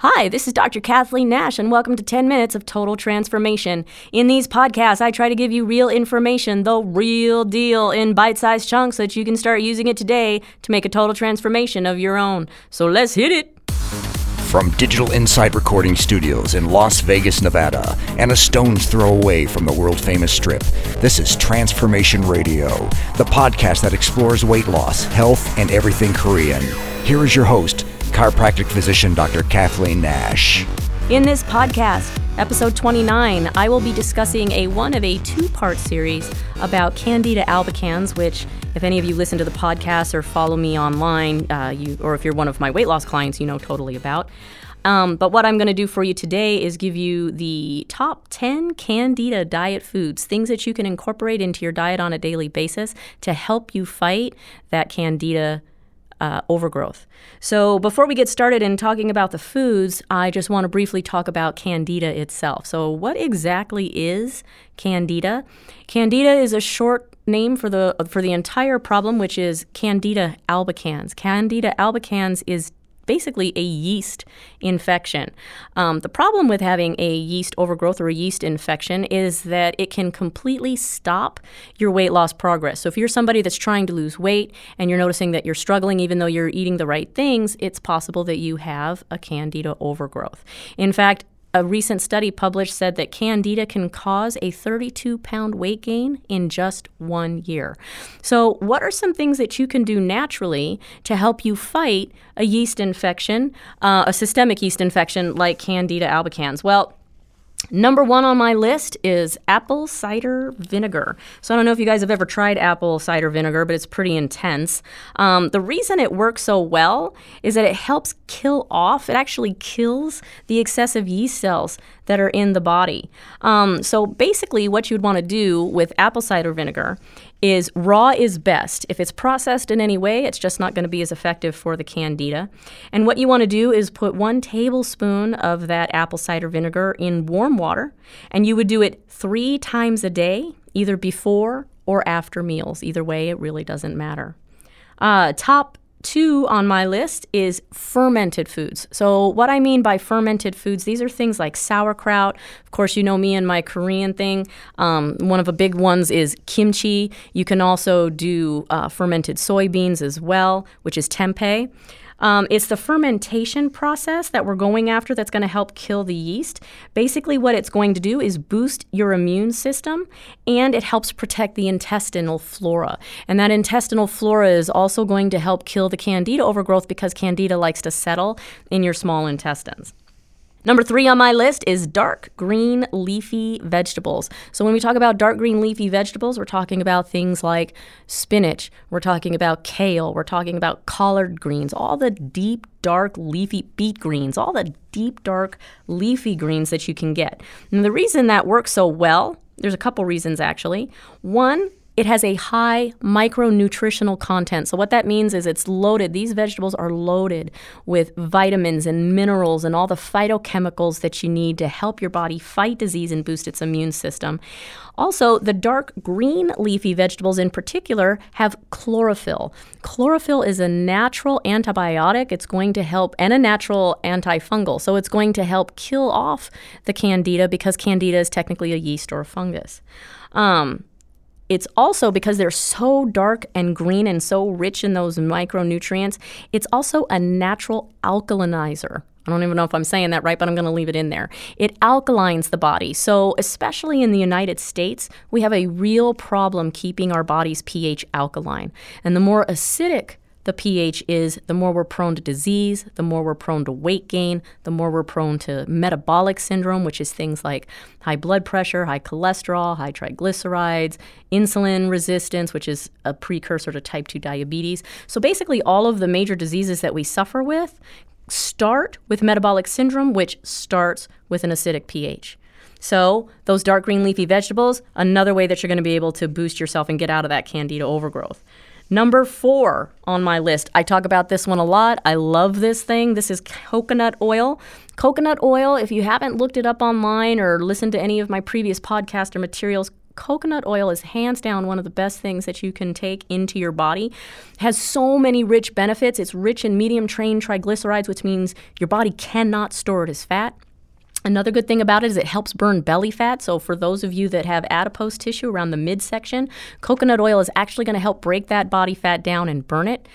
Hi, this is Dr. Kathleen Nash, and welcome to 10 Minutes of Total Transformation. In these podcasts, I try to give you real information, the real deal, in bite sized chunks so that you can start using it today to make a total transformation of your own. So let's hit it. From Digital Insight Recording Studios in Las Vegas, Nevada, and a stone's throw away from the world famous strip, this is Transformation Radio, the podcast that explores weight loss, health, and everything Korean. Here is your host, chiropractic physician Dr. Kathleen Nash. In this podcast, episode 29, I will be discussing a one of a two part series about Candida albicans, which, if any of you listen to the podcast or follow me online, uh, you, or if you're one of my weight loss clients, you know totally about. Um, but what I'm going to do for you today is give you the top 10 Candida diet foods, things that you can incorporate into your diet on a daily basis to help you fight that Candida uh, overgrowth. So, before we get started in talking about the foods, I just want to briefly talk about Candida itself. So, what exactly is Candida? Candida is a short name for the for the entire problem, which is Candida albicans. Candida albicans is basically a yeast infection. Um, the problem with having a yeast overgrowth or a yeast infection is that it can completely stop your weight loss progress. So if you're somebody that's trying to lose weight and you're noticing that you're struggling even though you're eating the right things, it's possible that you have a candida overgrowth. In fact, a recent study published said that candida can cause a 32 pound weight gain in just one year. So, what are some things that you can do naturally to help you fight a yeast infection, uh, a systemic yeast infection like candida albicans? Well, Number one on my list is apple cider vinegar. So I don't know if you guys have ever tried apple cider vinegar, but it's pretty intense. Um, the reason it works so well is that it helps kill off, it actually kills the excessive yeast cells that are in the body. Um, so basically, what you'd want to do with apple cider vinegar is raw is best. If it's processed in any way, it's just not going to be as effective for the candida. And what you want to do is put one tablespoon of that apple cider vinegar in warm water, and you would do it three times a day, either before or after meals. Either way, it really doesn't matter. Uh, top two on my list is fermented foods. So, what I mean by fermented foods, these are things like sauerkraut. Of course, you know me and my Korean thing. Um, one of the big ones is kimchi. You can also do uh, fermented soybeans as well, which is tempeh. Um, it's the fermentation process that we're going after that's going to help kill the yeast. Basically, what it's going to do is boost your immune system and it helps protect the intestinal flora. And that intestinal flora is also going to help kill the candida overgrowth because candida likes to settle in your small intestines. Number three on my list is dark green leafy vegetables. So, when we talk about dark green leafy vegetables, we're talking about things like spinach, we're talking about kale, we're talking about collard greens, all the deep, dark, leafy beet greens, all the deep, dark, leafy greens that you can get. And the reason that works so well, there's a couple reasons actually. One, it has a high micronutritional content. So, what that means is it's loaded, these vegetables are loaded with vitamins and minerals and all the phytochemicals that you need to help your body fight disease and boost its immune system. Also, the dark green leafy vegetables in particular have chlorophyll. Chlorophyll is a natural antibiotic. It's going to help, and a natural antifungal. So, it's going to help kill off the candida because candida is technically a yeast or a fungus. Um, it's also because they're so dark and green and so rich in those micronutrients, it's also a natural alkalinizer. I don't even know if I'm saying that right, but I'm going to leave it in there. It alkalines the body. So, especially in the United States, we have a real problem keeping our body's pH alkaline. And the more acidic the pH is, the more we're prone to disease, the more we're prone to weight gain, the more we're prone to metabolic syndrome, which is things like high blood pressure, high cholesterol, high triglycerides, insulin resistance, which is a precursor to type 2 diabetes. So basically, all of the major diseases that we suffer with start with metabolic syndrome, which starts with an acidic pH. So, those dark green leafy vegetables, another way that you're going to be able to boost yourself and get out of that candida overgrowth. Number four on my list, I talk about this one a lot. I love this thing. This is coconut oil. Coconut oil, if you haven't looked it up online or listened to any of my previous podcast or materials, coconut oil is hands down one of the best things that you can take into your body. Has so many rich benefits. It's rich in medium chain triglycerides, which means your body cannot store it as fat. Another good thing about it is it helps burn belly fat. So, for those of you that have adipose tissue around the midsection, coconut oil is actually going to help break that body fat down and burn it.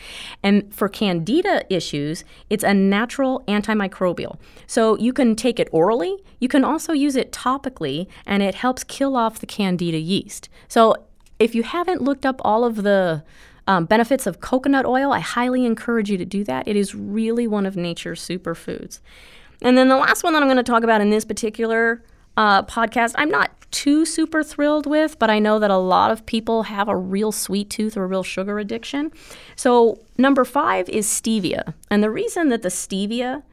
And for candida issues, it's a natural antimicrobial. So, you can take it orally, you can also use it topically, and it helps kill off the candida yeast. So, if you haven't looked up all of the um, benefits of coconut oil, I highly encourage you to do that. It is really one of nature's superfoods. And then the last one that I'm going to talk about in this particular uh, podcast, I'm not too super thrilled with, but I know that a lot of people have a real sweet tooth or a real sugar addiction. So, number five is stevia. And the reason that the stevia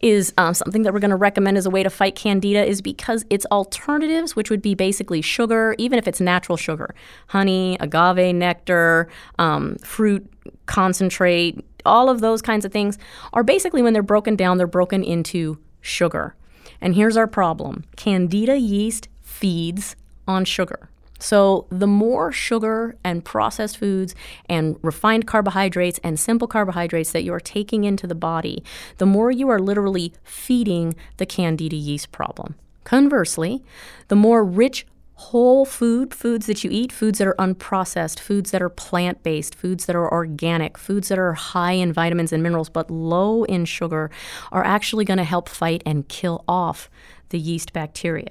is um, something that we're going to recommend as a way to fight candida is because its alternatives, which would be basically sugar, even if it's natural sugar, honey, agave nectar, um, fruit concentrate, all of those kinds of things are basically when they're broken down, they're broken into sugar. And here's our problem Candida yeast feeds on sugar. So, the more sugar and processed foods and refined carbohydrates and simple carbohydrates that you are taking into the body, the more you are literally feeding the Candida yeast problem. Conversely, the more rich whole food, foods that you eat, foods that are unprocessed, foods that are plant based, foods that are organic, foods that are high in vitamins and minerals but low in sugar, are actually going to help fight and kill off the yeast bacteria.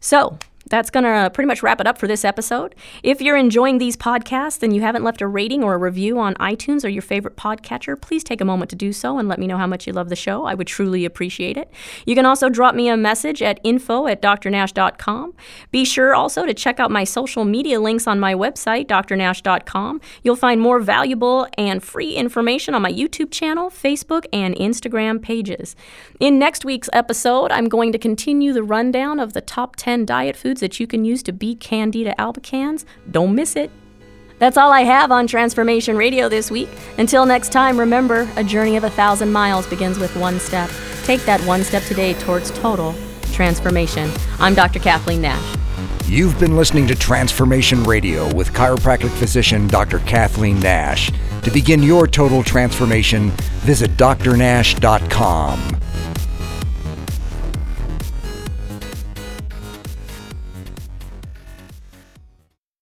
So, that's going to pretty much wrap it up for this episode. If you're enjoying these podcasts and you haven't left a rating or a review on iTunes or your favorite podcatcher, please take a moment to do so and let me know how much you love the show. I would truly appreciate it. You can also drop me a message at info at drnash.com. Be sure also to check out my social media links on my website, drnash.com. You'll find more valuable and free information on my YouTube channel, Facebook, and Instagram pages. In next week's episode, I'm going to continue the rundown of the top 10 diet foods foods that you can use to beat Candida albicans. Don't miss it. That's all I have on Transformation Radio this week. Until next time, remember a journey of a thousand miles begins with one step. Take that one step today towards total transformation. I'm Dr. Kathleen Nash. You've been listening to Transformation Radio with chiropractic physician Dr. Kathleen Nash. To begin your total transformation, visit drnash.com.